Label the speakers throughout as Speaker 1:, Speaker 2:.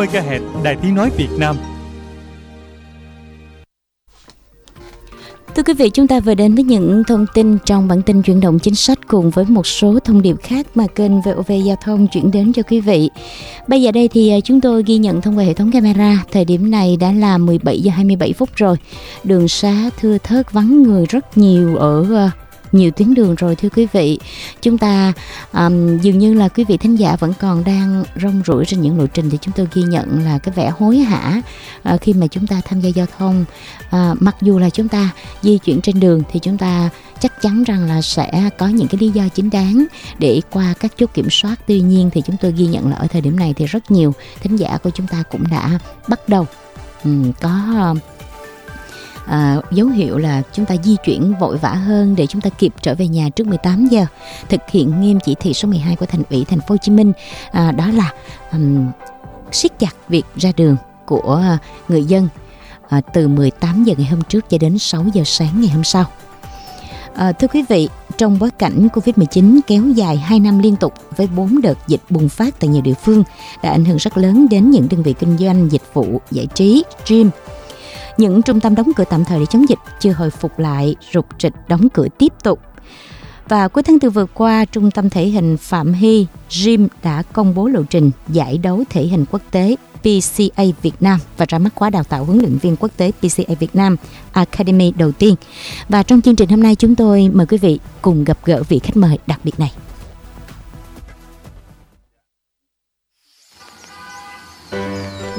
Speaker 1: MHz Đài Tiếng Nói Việt Nam
Speaker 2: Thưa quý vị, chúng ta vừa đến với những thông tin trong bản tin chuyển động chính sách cùng với một số thông điệp khác mà kênh VOV Giao thông chuyển đến cho quý vị. Bây giờ đây thì à, chúng tôi ghi nhận thông qua hệ thống camera. Thời điểm này đã là 17 giờ 27 phút rồi. Đường xá thưa thớt vắng người rất nhiều ở à, nhiều tuyến đường rồi thưa quý vị. Chúng ta um, dường như là quý vị thính giả vẫn còn đang rong ruổi trên những lộ trình thì chúng tôi ghi nhận là cái vẻ hối hả uh, khi mà chúng ta tham gia giao thông. Uh, mặc dù là chúng ta di chuyển trên đường thì chúng ta chắc chắn rằng là sẽ có những cái lý do chính đáng để qua các chốt kiểm soát. Tuy nhiên thì chúng tôi ghi nhận là ở thời điểm này thì rất nhiều thính giả của chúng ta cũng đã bắt đầu um, có à, dấu hiệu là chúng ta di chuyển vội vã hơn để chúng ta kịp trở về nhà trước 18 giờ thực hiện nghiêm chỉ thị số 12 của thành ủy thành phố Hồ Chí Minh à, đó là um, siết chặt việc ra đường của người dân à, từ 18 giờ ngày hôm trước cho đến 6 giờ sáng ngày hôm sau. À, thưa quý vị, trong bối cảnh Covid-19 kéo dài 2 năm liên tục với 4 đợt dịch bùng phát tại nhiều địa phương đã ảnh hưởng rất lớn đến những đơn vị kinh doanh dịch vụ giải trí, gym, những trung tâm đóng cửa tạm thời để chống dịch chưa hồi phục lại, rục rịch đóng cửa tiếp tục. Và cuối tháng tư vừa qua, Trung tâm Thể hình Phạm Hy Gym đã công bố lộ trình giải đấu thể hình quốc tế PCA Việt Nam và ra mắt khóa đào tạo huấn luyện viên quốc tế PCA Việt Nam Academy đầu tiên. Và trong chương trình hôm nay chúng tôi mời quý vị cùng gặp gỡ vị khách mời đặc biệt này.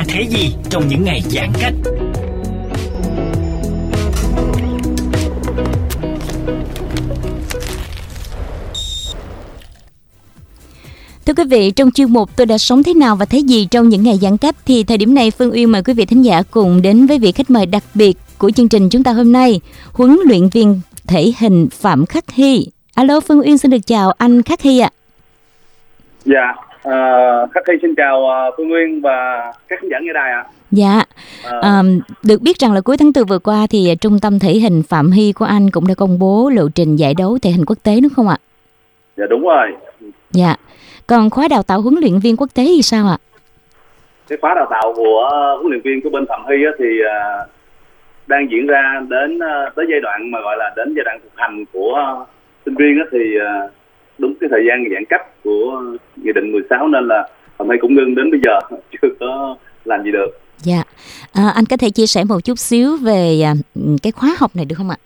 Speaker 3: Đã
Speaker 4: thấy gì trong những ngày giãn cách?
Speaker 2: Thưa quý vị, trong chuyên mục tôi đã sống thế nào và thấy gì trong những ngày giãn cách thì thời điểm này Phương Uyên mời quý vị thính giả cùng đến với vị khách mời đặc biệt của chương trình chúng ta hôm nay, huấn luyện viên thể hình Phạm Khắc Hy. Alo Phương Uyên xin được chào anh Khắc Hy ạ.
Speaker 5: Dạ, uh, Khắc Thi xin chào uh, Phương Nguyên và các khán giả nghe đài ạ.
Speaker 2: Dạ,
Speaker 5: Ờ,
Speaker 2: à, được biết rằng là cuối tháng 4 vừa qua thì Trung tâm Thể hình Phạm Hy của anh cũng đã công bố lộ trình giải đấu thể hình quốc tế đúng không ạ?
Speaker 5: Dạ đúng rồi.
Speaker 2: Dạ. Còn khóa đào tạo huấn luyện viên quốc tế thì sao ạ?
Speaker 5: Cái khóa đào tạo của huấn luyện viên của bên Phạm Hy thì uh, đang diễn ra đến uh, tới giai đoạn mà gọi là đến giai đoạn thực hành của sinh viên thì đúng cái thời gian giãn cách của nghị định 16 nên là Phạm Hy cũng ngưng đến bây giờ chưa có làm gì được.
Speaker 2: Dạ. À, anh có thể chia sẻ một chút xíu về à, cái khóa học này được không ạ?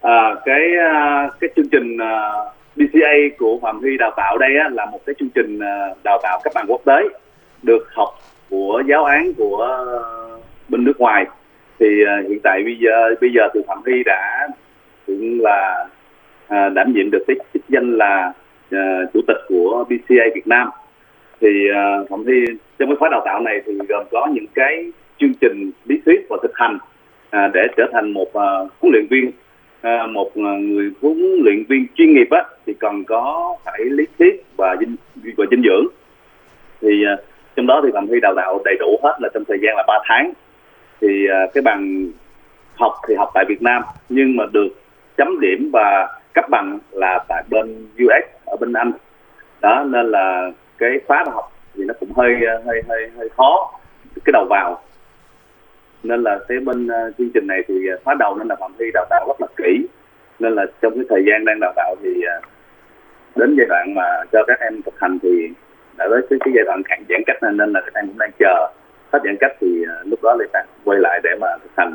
Speaker 5: À, cái à, cái chương trình à, BCA của Phạm Huy đào tạo đây á, là một cái chương trình à, đào tạo cấp bằng quốc tế được học của giáo án của à, bên nước ngoài thì à, hiện tại bây giờ bây giờ thì Phạm Huy đã cũng là à, đảm nhiệm được cái chức danh là à, chủ tịch của BCA Việt Nam. Thì à, Phạm Huy trong cái khóa đào tạo này thì gồm có những cái chương trình lý thuyết và thực hành à, để trở thành một à, huấn luyện viên à, một à, người huấn luyện viên chuyên nghiệp á thì cần có phải lý thuyết và dinh và dinh dưỡng. Thì à, trong đó thì phạm huy đào tạo đầy đủ hết là trong thời gian là 3 tháng. Thì à, cái bằng học thì học tại Việt Nam nhưng mà được chấm điểm và cấp bằng là tại bên US ở bên Anh. Đó nên là cái khóa học thì nó cũng hơi ờ, hơi hơi hơi khó cái đầu vào. Nên là cái bên uh, chương trình này thì ờ, khóa đầu nên là phạm thi đào tạo rất là kỹ. Nên là trong cái thời gian đang đào tạo thì uh, đến giai đoạn mà cho các em thực hành thì đã tới cái, cái giai đoạn hạn giãn cách nên, nên là các em cũng đang chờ. Hết giãn cách thì uh, lúc đó lại quay lại để mà thực hành.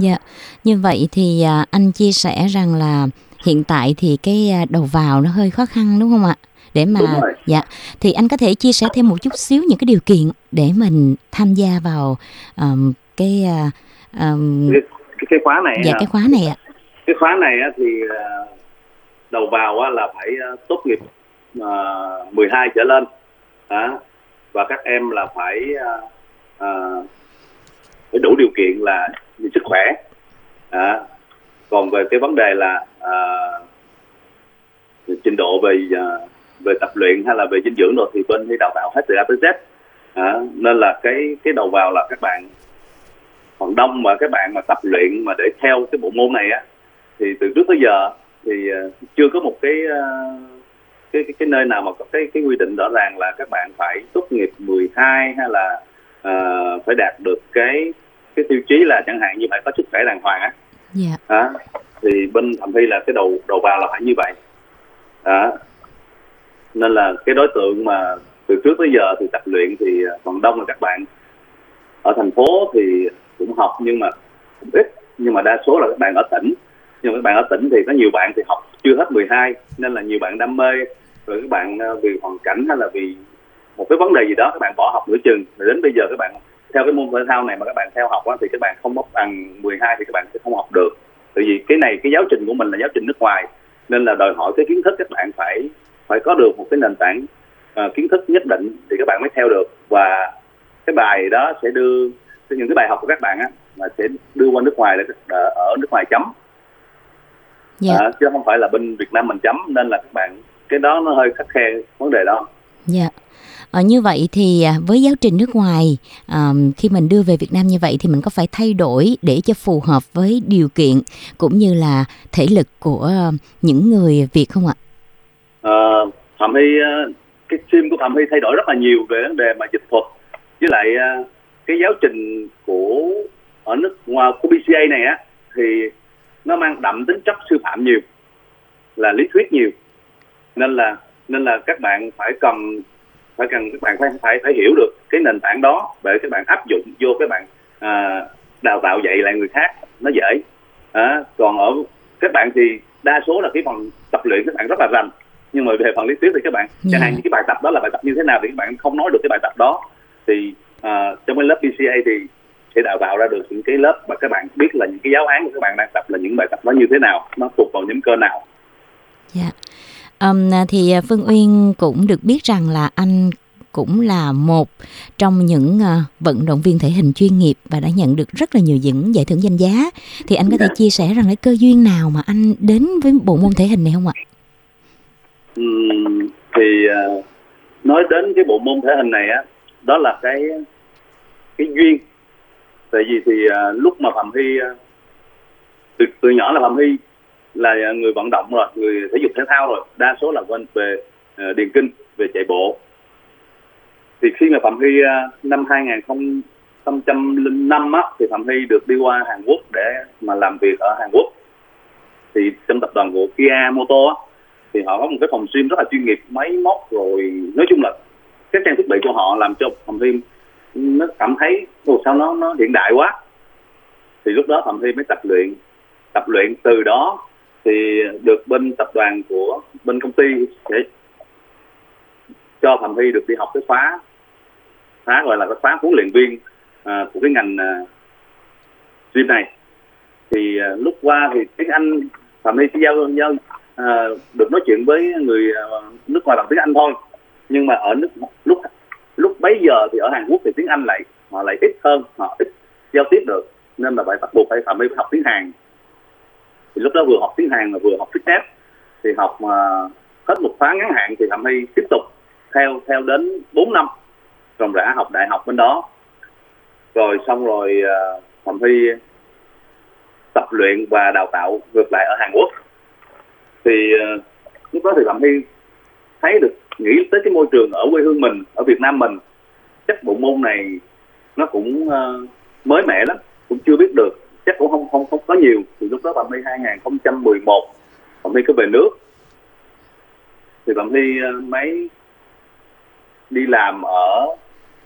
Speaker 2: Dạ, như vậy thì à, anh chia sẻ rằng là hiện tại thì cái à, đầu vào nó hơi khó khăn đúng không ạ? Để mà dạ. Thì anh có thể chia sẻ thêm một chút xíu những cái điều kiện để mình tham gia vào um, cái,
Speaker 5: um, cái cái khóa này
Speaker 2: dạ cái khóa này ạ.
Speaker 5: Cái khóa này thì đầu vào là phải tốt nghiệp uh, 12 trở lên. À, và các em là phải uh, phải đủ điều kiện là về sức khỏe. À, còn về cái vấn đề là à, trình độ về à, về tập luyện hay là về dinh dưỡng rồi thì bên thì đào tạo hết từ A tới Z. À, nên là cái cái đầu vào là các bạn còn đông mà các bạn mà tập luyện mà để theo cái bộ môn này á thì từ trước tới giờ thì à, chưa có một cái, à, cái cái cái nơi nào mà có cái cái quy định rõ ràng là các bạn phải tốt nghiệp 12 hay là uh, phải đạt được cái cái tiêu chí là chẳng hạn như phải có sức khỏe đàng hoàng á.
Speaker 2: Dạ.
Speaker 5: à, thì bên thẩm thi là cái đầu đầu vào là phải như vậy. À, nên là cái đối tượng mà từ trước tới giờ thì tập luyện thì phần đông là các bạn. Ở thành phố thì cũng học nhưng mà cũng ít nhưng mà đa số là các bạn ở tỉnh. Nhưng mà các bạn ở tỉnh thì có nhiều bạn thì học chưa hết 12 nên là nhiều bạn đam mê. Rồi các bạn ờ, vì hoàn cảnh hay là vì một cái vấn đề gì đó các bạn bỏ học nửa chừng rồi đến bây giờ các bạn theo cái môn thể thao này mà các bạn theo học á, thì các bạn không bốc bằng 12 thì các bạn sẽ không học được. Tại vì cái này cái giáo trình của mình là giáo trình nước ngoài nên là đòi hỏi cái kiến thức các bạn phải phải có được một cái nền tảng uh, kiến thức nhất định thì các bạn mới theo được. Và cái bài đó sẽ đưa những cái bài học của các bạn á mà sẽ đưa qua nước ngoài để ở nước ngoài chấm.
Speaker 2: Dạ.
Speaker 5: à, chứ không phải là bên Việt Nam mình chấm nên là các bạn cái đó nó hơi khắc khe vấn đề đó.
Speaker 2: Dạ à, như vậy thì à, với giáo trình nước ngoài à, khi mình đưa về Việt Nam như vậy thì mình có phải thay đổi để cho phù hợp với điều kiện cũng như là thể lực của ờ, những người Việt không ạ?
Speaker 5: À, Phạm Hy cái sim của Phạm Hy thay đổi rất là nhiều về vấn đề mà dịch thuật với lại cái giáo trình của ở nước ngoài của BCA này á thì nó mang đậm tính chất sư phạm nhiều là lý thuyết nhiều nên là nên là các bạn phải cần phải cần các bạn phải phải phải hiểu được cái nền tảng đó để các bạn áp dụng vô các bạn à, đào tạo dạy lại người khác nó dễ à, còn ở các bạn thì đa số là cái phần tập luyện các bạn rất là rành nhưng mà về phần lý thuyết thì các bạn yeah. chẳng hạn như cái bài tập đó là bài tập như thế nào thì các bạn không nói được cái bài tập đó thì à, trong cái lớp PCA thì sẽ đào tạo ra được những cái lớp mà các bạn biết là những cái giáo án của các bạn đang tập là những bài tập đó như thế nào nó thuộc vào nhóm cơ nào
Speaker 2: dạ yeah. Um, thì à, Phương Uyên cũng được biết rằng là anh cũng là một trong những uh, vận động viên thể hình chuyên nghiệp và đã nhận được rất là nhiều những giải thưởng danh giá. Thì anh có thể chia sẻ rằng cái cơ duyên nào mà anh đến với bộ môn thể hình này không ạ?
Speaker 5: Uhm, thì uh, nói đến cái bộ môn thể hình này á, đó là cái cái duyên. Tại vì thì uh, lúc mà Phạm Hy uh, từ từ nhỏ là Phạm Hy là người vận động rồi người thể dục thể thao rồi. Đa số là quanh về uh, điền kinh về chạy bộ. Thì khi mà phạm huy uh, ờ, năm 2005 á thì phạm huy được đi qua hàn quốc để mà làm việc ở hàn quốc. Thì trong tập đoàn của kia moto á thì họ có một cái phòng gym rất là chuyên nghiệp máy móc rồi nói chung là các trang thiết bị của họ làm cho phạm huy nó cảm thấy ồ sao nó nó hiện đại quá? Thì lúc đó phạm huy mới tập luyện. Tập luyện từ đó thì được bên tập đoàn của bên công ty sẽ cho Phạm Huy được đi học cái khóa khóa gọi là cái khóa huấn luyện viên à, của cái ngành à, gym này. Thì à, lúc qua thì tiếng Anh Phạm Huy chỉ giao giao à, được nói chuyện với người à, nước ngoài bằng tiếng Anh thôi. Nhưng mà ở nước lúc lúc bấy giờ thì ở Hàn Quốc thì tiếng Anh lại họ lại ít hơn họ ít giao tiếp được. Nên là phải bắt buộc phải Phạm Huy phải học tiếng Hàn thì lúc đó vừa học tiếng Hàn mà vừa học fitness thì học mà hết một khóa ngắn hạn thì Thẩm Hy tiếp tục theo theo đến 4 năm. Ròng rã học đại học bên đó. Rồi xong rồi à, Thẩm Hy tập luyện và đào tạo ngược lại ở Hàn Quốc. Thì à, lúc đó thì Thẩm Hy thấy được nghĩ tới cái môi trường ở quê hương mình ở Việt Nam mình chắc bộ môn này nó cũng uh, mới mẻ lắm cũng chưa biết được chắc cũng không không không có nhiều. Thì lúc đó Phạm Huy 2011 Phạm Huy có về nước. Thì Phạm Huy uh, mấy đi làm ở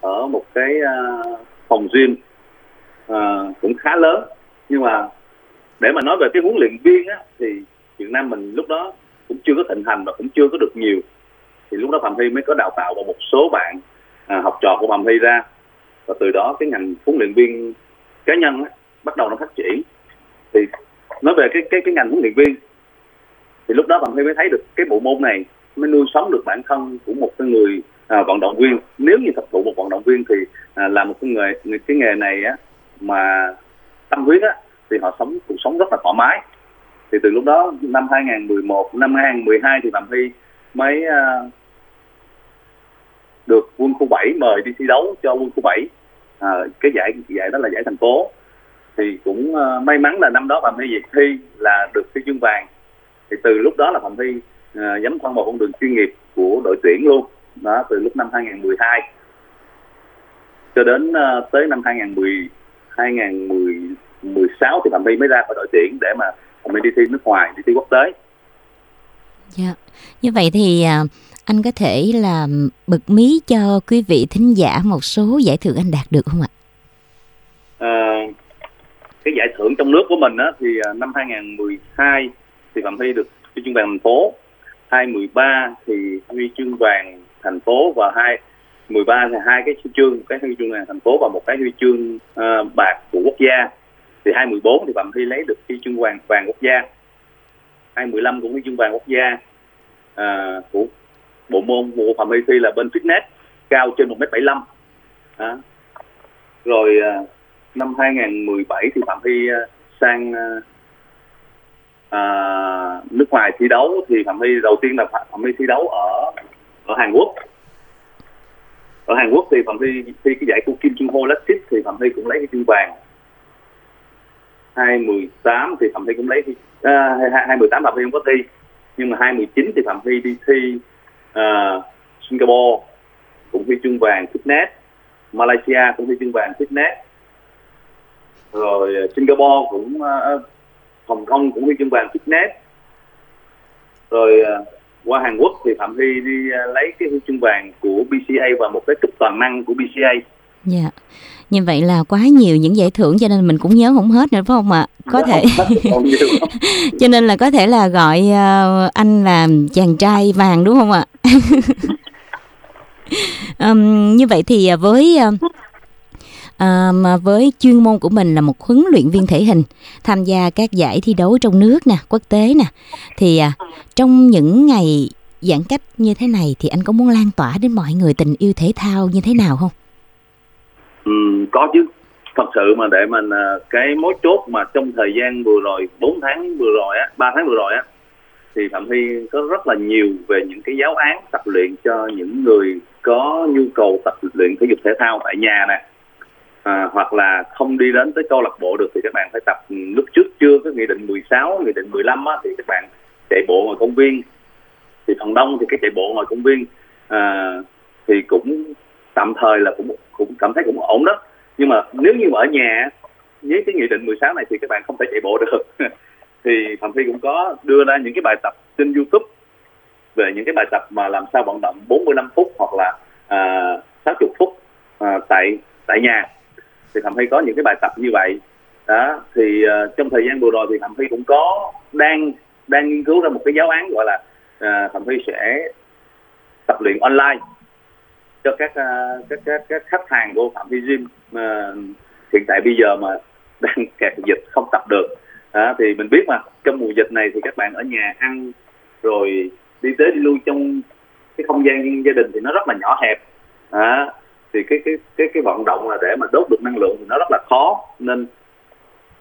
Speaker 5: ở một cái uh, phòng gym uh, cũng khá lớn. Nhưng mà để mà nói về cái huấn luyện viên á thì Việt Nam mình lúc đó cũng chưa có thịnh hành và cũng chưa có được nhiều. Thì lúc đó Phạm Huy mới có đào tạo và một số bạn à, học trò của Phạm Huy ra. Và từ đó cái ngành huấn luyện viên cá nhân á, bắt đầu nó phát triển. Thì nói về cái cái cái ngành huấn luyện viên thì lúc đó bạn mới thấy được cái bộ môn này mới nuôi sống được bản thân của một cái người à, vận động viên. Nếu như thật thụ một vận động viên thì à, là một cái người cái nghề này á mà tâm huyết á thì họ sống cuộc sống rất là thoải mái. Thì từ lúc đó năm 2011 năm 2012 thì Phạm Huy mới à, được quân khu 7 mời đi thi đấu cho quân khu 7 à, cái giải giải đó là giải thành phố thì cũng uh, may mắn là năm đó Phạm Huy Việt thi là được huy chương vàng. Thì từ lúc đó là Phạm Huy uh, dám thân vào con đường chuyên nghiệp của đội tuyển luôn. Đó từ lúc năm 2012 cho đến uh, tới năm 2010 2016 thì Phạm Huy mới ra khỏi đội tuyển để mà Phạm Huy đi thi nước ngoài đi thi quốc tế.
Speaker 2: Dạ. Như vậy thì uh, anh có thể là bật mí cho quý vị thính giả một số giải thưởng anh đạt được không ạ?
Speaker 5: À, cái giải thưởng trong nước của mình á, thì à, năm 2012 thì Phạm Huy được huy chương vàng thành phố. 2013 thì huy chương vàng thành phố và hai 13 là hai cái huy chương cái huy chương vàng thành phố và một cái huy chương uh, bạc của quốc gia. Thì 2014 thì Phạm Huy lấy được huy chương vàng vàng quốc gia. 2015 cũng huy chương vàng quốc gia. Uh, của bộ môn của Phạm Huy thi là bên fitness cao trên 1m75 à. rồi uh, năm 2017 thì Phạm Huy ờ, sang à, nước ngoài thi đấu thì Phạm Huy đầu tiên là Phạm Huy thi đấu ở ở Hàn Quốc. Ở Hàn Quốc thì Phạm Huy thi cái giải của Kim Chung Ho Lexit thì Phạm Huy cũng lấy cái chương vàng. 2018 thì Phạm Huy cũng lấy à, 2018 Phạm Huy không có thi. Nhưng mà 2019 thì Phạm Huy đi thi uh, Singapore cũng huy chương vàng fitness. Malaysia cũng huy chương vàng fitness rồi ờ, Singapore cũng uh, Hồng Kông cũng huy chương vàng fitness rồi qua Hàn Quốc thì Phạm Huy đi lấy cái huy chương vàng của BCA và một cái cúp toàn năng của BCA.
Speaker 2: Dạ. Yeah. Như vậy là quá nhiều những giải thưởng cho nên mình cũng nhớ không hết nữa phải không ạ? Có thể. cho nên là có thể là gọi anh là chàng trai vàng đúng không ạ? um, như vậy thì với à, mà với chuyên môn của mình là một huấn luyện viên thể hình tham gia các giải thi đấu trong nước nè quốc tế nè. Thì à, trong những ngày giãn cách như thế này thì anh có muốn lan tỏa đến mọi người tình yêu thể thao như thế nào không?
Speaker 5: Ừ, có chứ. Thật sự mà để mình à, cái mối chốt mà trong thời gian vừa rồi 4 tháng vừa rồi á 3 tháng vừa rồi á thì phạm huy có rất là nhiều về những cái giáo án tập luyện cho những người có nhu cầu tập luyện thể dục thể thao tại nhà nè à, hoặc là không đi đến tới câu lạc bộ được thì các bạn phải tập lúc trước chưa? Có nghị định 16, nghị định 15 á, thì các bạn chạy bộ ngoài công viên. Thì phần đông thì cái chạy bộ ngoài công viên à, thì cũng tạm thời là cũng cũng cảm thấy cũng ổn đó. Nhưng mà nếu như mà ở nhà với cái nghị định 16 này thì các bạn không thể chạy bộ được. Thì Phạm Phi cũng có đưa ra những cái bài tập trên YouTube về những cái bài tập mà làm sao vận động 45 phút hoặc là à, 60 phút à, tại tại nhà thì Phạm huy có những cái bài tập như vậy. Đó thì uh, trong thời gian vừa rồi thì Phạm huy cũng có đang đang nghiên cứu ra một cái giáo án gọi là uh, Phạm huy sẽ tập luyện online cho các uh, các các các khách hàng của Phạm huy Gym uh, hiện tại bây giờ mà đang kẹt dịch không tập được. Đó, thì mình biết mà trong mùa dịch này thì các bạn ở nhà ăn rồi đi tới đi lui trong cái không gian gia đình thì nó rất là nhỏ hẹp. Đó thì cái cái cái cái vận động là để mà đốt được năng lượng thì nó rất là khó. Nên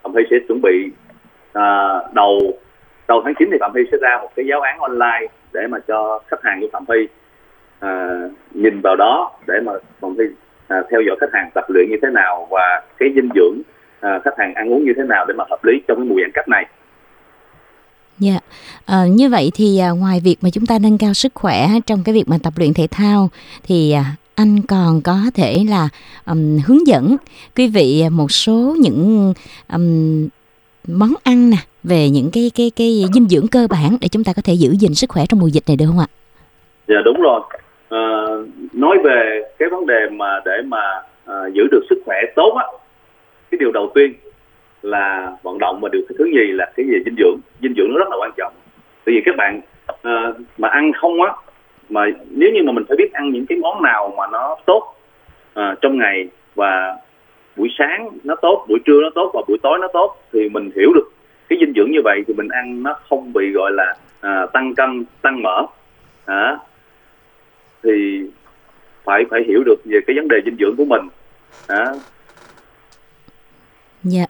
Speaker 5: phạm huy sẽ chuẩn bị à, đầu đầu tháng 9 thì phạm huy sẽ ra một cái giáo án online để mà cho khách hàng của phạm huy à, nhìn vào đó để mà phạm huy à, theo dõi khách hàng tập luyện như thế nào và cái dinh dưỡng à, khách hàng ăn uống như thế nào để mà hợp lý trong cái mùa giãn cách này.
Speaker 2: Dạ, Ờ, như vậy thì à, ngoài việc mà chúng ta nâng cao sức khỏe trong cái việc mà tập luyện thể thao thì à, anh còn có thể là um, hướng dẫn quý vị một số những um, món ăn nè về những cái cái cái dinh dưỡng cơ bản để chúng ta có thể giữ gìn sức khỏe trong mùa dịch này được không ạ?
Speaker 5: dạ đúng rồi. À, nói về cái vấn đề mà để mà à, giữ được sức khỏe tốt á cái điều đầu tiên là vận động và điều thứ nhì là cái gì? Dinh dưỡng. Dinh dưỡng nó rất là quan trọng. Tại vì các bạn à, mà ăn không á mà nếu như mà mình phải biết ăn những cái món nào mà nó tốt ờ, trong ngày và buổi sáng nó tốt buổi trưa nó tốt và buổi tối nó tốt thì mình hiểu được cái dinh dưỡng như vậy thì mình ăn nó không bị gọi là à, tăng cân tăng mỡ. À, thì phải phải hiểu được về cái vấn đề dinh dưỡng của mình. À,
Speaker 2: Dạ,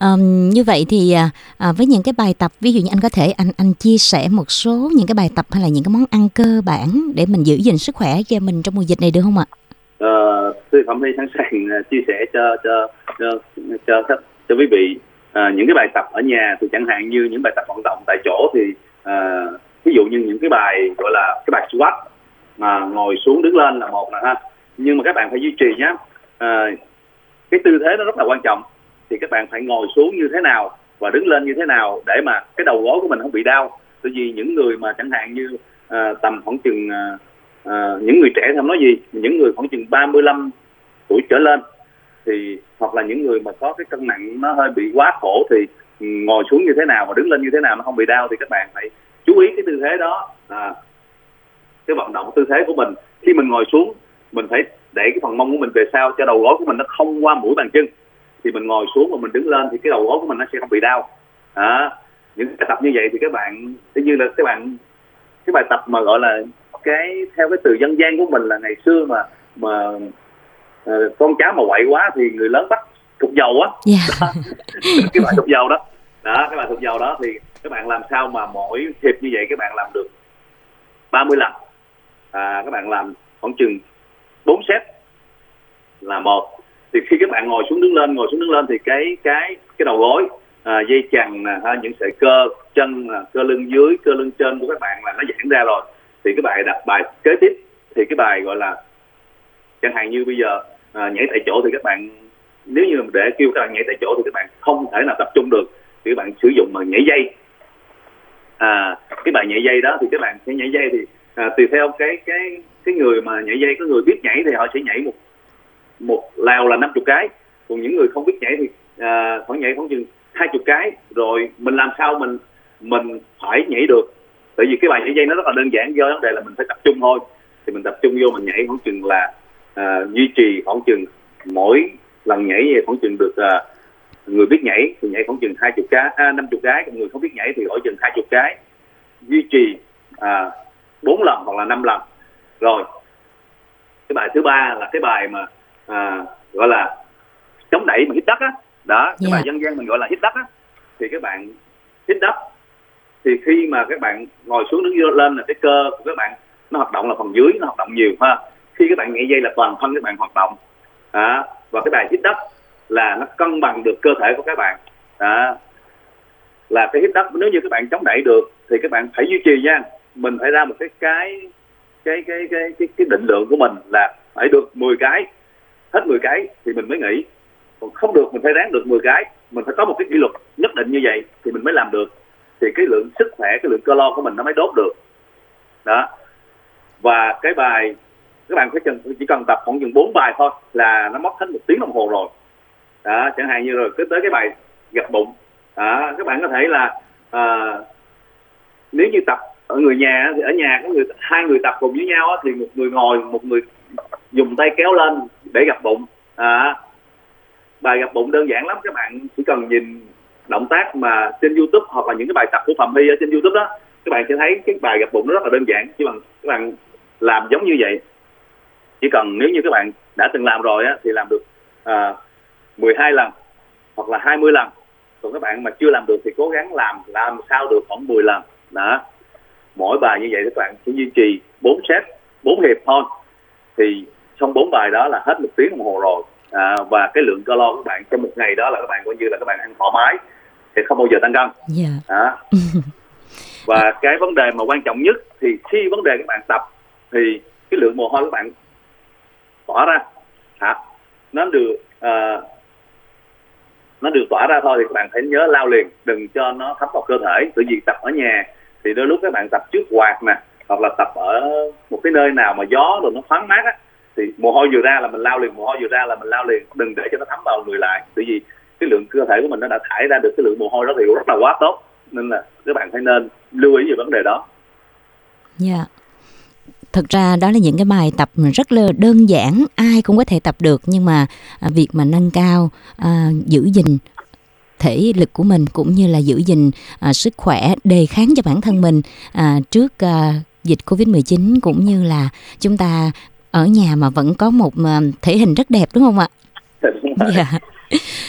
Speaker 2: Um, như vậy thì à, à, với những cái bài tập ví dụ như anh có thể anh anh chia sẻ một số những cái bài tập hay là những cái món ăn cơ bản để mình giữ gìn sức khỏe cho mình trong mùa dịch này được không ạ?
Speaker 5: Ờ, tôi Phạm Huy sẵn sàng à, chia sẻ cho cho cho cho cho, cho quý vị. À, những cái bài tập ở nhà thì chẳng hạn như những bài tập vận động tại chỗ thì à, ví dụ như những cái bài gọi là cái bài squat mà ngồi xuống đứng lên là một nè ha. Nhưng mà các bạn phải duy trì nhé à, cái tư thế nó rất là quan trọng thì các bạn phải ngồi xuống như thế nào và đứng lên như thế nào để mà cái đầu gối của mình không bị đau. Tại vì những người mà chẳng hạn như à, tầm khoảng chừng à, à, những người trẻ thì không nói gì những người khoảng chừng 35 tuổi trở lên thì hoặc là những người mà có cái cân nặng nó hơi bị quá khổ thì ừ, ngồi xuống như thế nào và đứng lên như thế nào nó không bị đau thì các bạn phải chú ý cái tư thế đó. À, cái vận động tư thế của mình. Khi mình ngồi xuống mình phải để cái phần mông của mình về sau cho đầu gối của mình nó không qua mũi bàn chân thì mình ngồi xuống và mình đứng lên thì cái đầu gối của mình nó sẽ không bị đau. À, những bài tập như vậy thì các bạn tự như là các bạn cái bài tập mà gọi là cái theo cái từ dân gian của mình là ngày xưa mà mà ờ, con cháu mà quậy quá thì người lớn bắt cục dầu á.
Speaker 2: Dạ,
Speaker 5: cái bài thục dầu đó. Đó cái bài thục dầu đó thì các bạn làm sao mà mỗi hiệp như vậy các bạn làm được 30 lần. À, các bạn làm khoảng chừng 4 set là một thì khi các bạn ngồi xuống đứng lên ngồi xuống đứng lên thì cái cái cái đầu gối à, dây chằng những sợi cơ chân cơ lưng dưới cơ lưng trên của các bạn là nó giãn ra rồi. Thì cái bài đặt bài kế tiếp thì cái bài gọi là chẳng hạn như bây giờ à, nhảy tại chỗ thì các bạn nếu như để kêu các bạn nhảy tại chỗ thì các bạn không thể nào tập trung được. Thì các bạn sử dụng mà nhảy dây. À cái bài nhảy dây đó thì các bạn sẽ nhảy dây thì à, tùy theo cái cái cái người mà nhảy dây có người biết nhảy thì họ sẽ nhảy một một lèo là 50 cái. Còn những người không biết nhảy thì à, khoảng nhảy khoảng chừng hai chục cái. Rồi mình làm sao mình mình phải nhảy được. Tại vì cái bài nhảy dây nó rất là đơn giản. Do vấn đề là mình phải tập trung thôi. Thì mình tập trung vô mình nhảy khoảng chừng là à, duy trì khoảng chừng mỗi lần nhảy về khoảng chừng được à, người biết nhảy thì nhảy khoảng chừng hai chục cái à, năm chục cái. Còn người không biết nhảy thì khoảng chừng hai chục cái. Duy trì à, bốn lần hoặc là năm lần. Rồi cái bài thứ ba là cái bài mà à, gọi là chống đẩy mà hít đất á. Đó cái
Speaker 2: Dạ.
Speaker 5: bài dân gian mình gọi là hít đất á. Thì các bạn hít đất thì khi mà các bạn ngồi xuống đứng lên là cái cơ của các bạn nó hoạt động là phần dưới nó hoạt động nhiều ha. Khi các bạn nhảy dây là toàn thân các bạn hoạt động. À, và cái bài hít đất là nó cân bằng được cơ thể của các bạn. Đó là cái hít đất nếu như các bạn chống đẩy được thì các bạn phải duy trì nha. Mình phải ra một cái cái cái cái cái cái, cái định lượng của mình là phải được 10 cái hết 10 cái thì mình mới nghỉ. Còn không được mình phải ráng được 10 cái. Mình phải có một cái kỷ luật nhất định như vậy thì mình mới làm được. Thì cái lượng sức khỏe cái lượng calo của mình nó mới đốt được. Đó. Và cái bài các bạn phải cần chỉ cần tập khoảng chừng bốn bài thôi là nó mất hết một tiếng đồng hồ rồi. Đó chẳng hạn như rồi cứ tới cái bài gập bụng. Đó, các bạn có thể là à, nếu như tập ở người nhà thì ở nhà có người hai người tập cùng với nhau thì một người ngồi một người dùng tay kéo lên để gặp bụng. À, bài gặp bụng đơn giản lắm các bạn. Chỉ cần nhìn động tác mà trên youtube hoặc là những cái bài tập của phạm huy ở trên youtube đó các bạn sẽ thấy cái bài gặp bụng nó rất là đơn giản. Chỉ bằng các bạn làm giống như vậy. Chỉ cần nếu như các bạn đã từng làm rồi á thì làm được à, 12 lần hoặc là 20 lần. Còn các bạn mà chưa làm được thì cố gắng làm làm sao được khoảng 10 lần. Đó. Mỗi bài như vậy các bạn sẽ duy trì 4 set 4 hiệp thôi. Thì xong 4 bài đó là hết một tiếng đồng hồ rồi. À, và cái lượng calo của bạn trong một ngày đó là các bạn coi như là các bạn ăn thoải mái thì không bao giờ tăng cân.
Speaker 2: Dạ.
Speaker 5: đó. Và cái vấn đề mà quan trọng nhất thì khi vấn đề các bạn tập thì cái lượng mồ hôi các bạn tỏa ra. Hả? Nó được uh, nó được tỏa ra thôi thì các bạn phải nhớ lao liền đừng cho nó thấm vào cơ thể. Bởi vì tập ở nhà thì đôi lúc các bạn tập trước quạt nè hoặc là tập ở một cái nơi nào mà gió rồi nó thoáng mát á thì mồ hôi vừa ra là mình lao liền mồ hôi vừa ra là mình lao liền đừng để cho nó thấm vào người lại. Bởi vì cái lượng cơ thể của mình nó đã thải ra được cái lượng mồ hôi đó thì rất là quá tốt. Nên là các bạn phải nên lưu ý về vấn đề đó.
Speaker 2: Dạ. Yeah. thực ra đó là những cái bài tập rất là đơn giản ai cũng có thể tập được nhưng mà à, việc mà nâng cao à, giữ gìn thể lực của mình cũng như là giữ gìn à, sức khỏe đề kháng cho bản thân mình à, trước à, dịch Covid-19 cũng như là chúng ta ở nhà mà vẫn có một à, thể hình rất đẹp đúng không ạ? Dạ.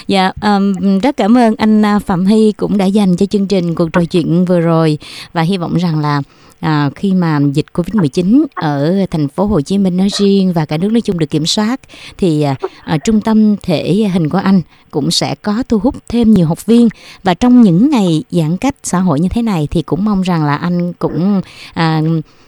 Speaker 2: Dạ, um, rất cảm ơn anh à, Phạm Hy cũng đã dành cho chương trình cuộc trò chuyện vừa rồi và hy vọng rằng là à, khi mà dịch Covid-19 ở thành phố Hồ Chí Minh nói riêng và cả nước nói chung được kiểm soát thì à, trung tâm thể hình của anh cũng sẽ có thu hút thêm nhiều học viên và trong những ngày giãn cách xã hội như thế này thì cũng mong rằng là anh cũng à,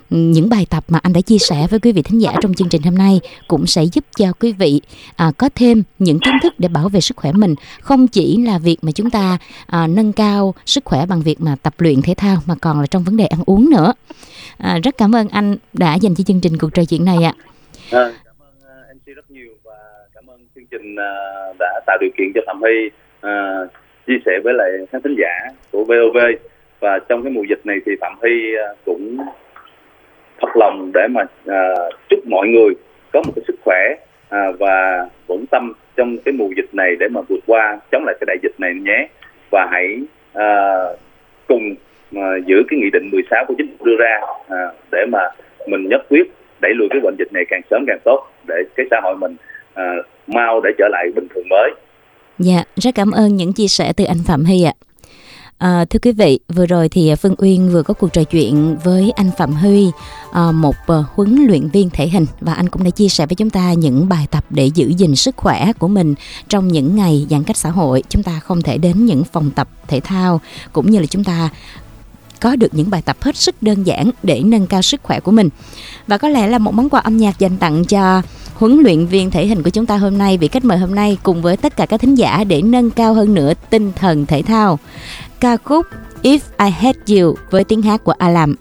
Speaker 2: những bài tập mà anh đã chia sẻ với quý vị thính giả trong chương trình hôm nay cũng sẽ giúp cho quý vị à, có thêm những kiến thức để bảo vệ sức khỏe mình. Không chỉ là việc mà chúng ta à, nâng cao sức khỏe bằng việc mà tập luyện thể thao mà còn là trong vấn đề ăn uống nữa. À, rất cảm ơn anh đã dành cho chương trình cuộc trò chuyện này ạ.
Speaker 5: À, cảm ơn à, uh, MC rất nhiều và cảm ơn chương trình uh, đã tạo điều kiện cho Phạm Hy uh, à, chia sẻ với lại khán thính giả của VOV và trong cái mùa dịch này thì Phạm Hy cũng thật lòng để mà à, chúc mọi người có một cái sức khỏe à, và vững tâm trong cái mùa dịch này để mà vượt qua chống lại cái đại dịch này nhé và hãy à, cùng à, giữ cái nghị định 16 của chính phủ đưa ra à, để mà mình nhất quyết đẩy lùi cái bệnh dịch này càng sớm càng tốt để cái xã hội mình à, mau để trở lại bình thường mới.
Speaker 2: Dạ, rất cảm ơn những chia sẻ từ anh Phạm Hy ạ. À, thưa quý vị, vừa rồi thì Phương Uyên vừa có cuộc trò chuyện với anh Phạm Huy, à, một à, huấn luyện viên thể hình và anh cũng đã chia sẻ với chúng ta những bài tập để giữ gìn sức khỏe của mình trong những ngày giãn cách xã hội. Chúng ta không thể đến những phòng tập thể thao cũng như là chúng ta có được những bài tập hết sức đơn giản để nâng cao sức khỏe của mình. Và có lẽ là một món quà âm nhạc dành tặng cho huấn luyện viên thể hình của chúng ta hôm nay vị khách mời hôm nay cùng với tất cả các thính giả để nâng cao hơn nữa tinh thần thể thao ca khúc If I Had You với tiếng hát của Alam.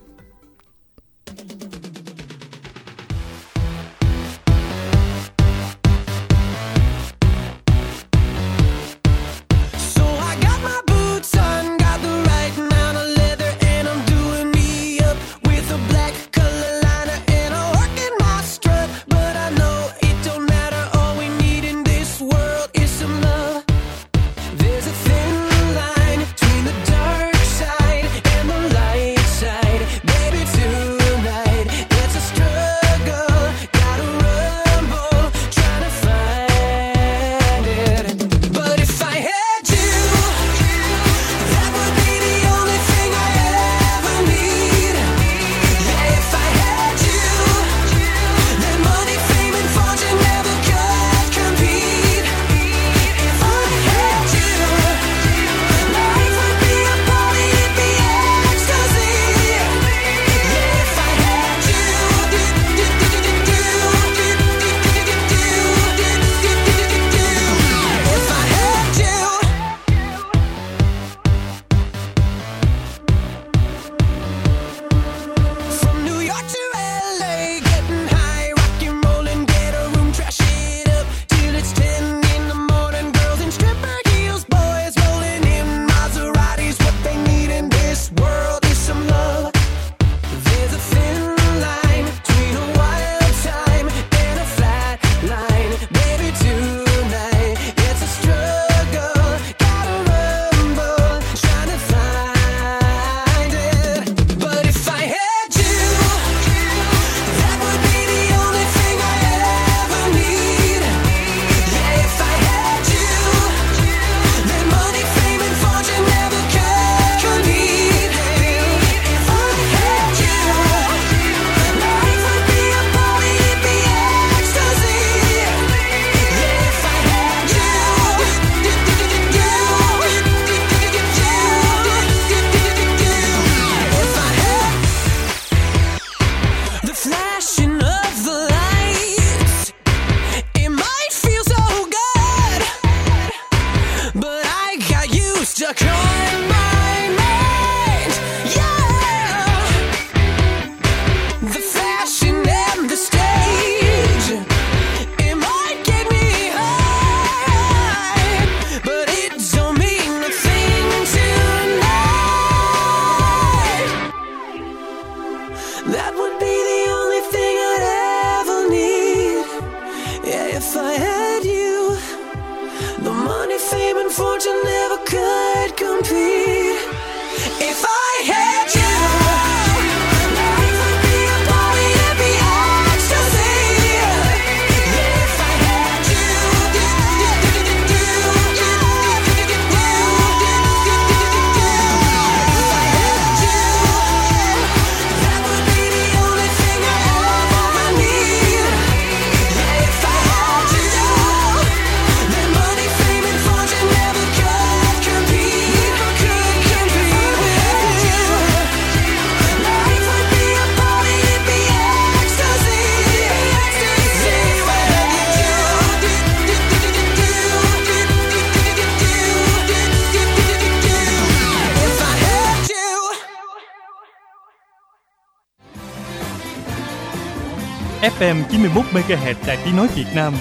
Speaker 1: FM 91 MHz Đài Tiếng nói Việt Nam.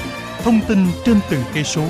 Speaker 1: Thông tin trên từng cây số.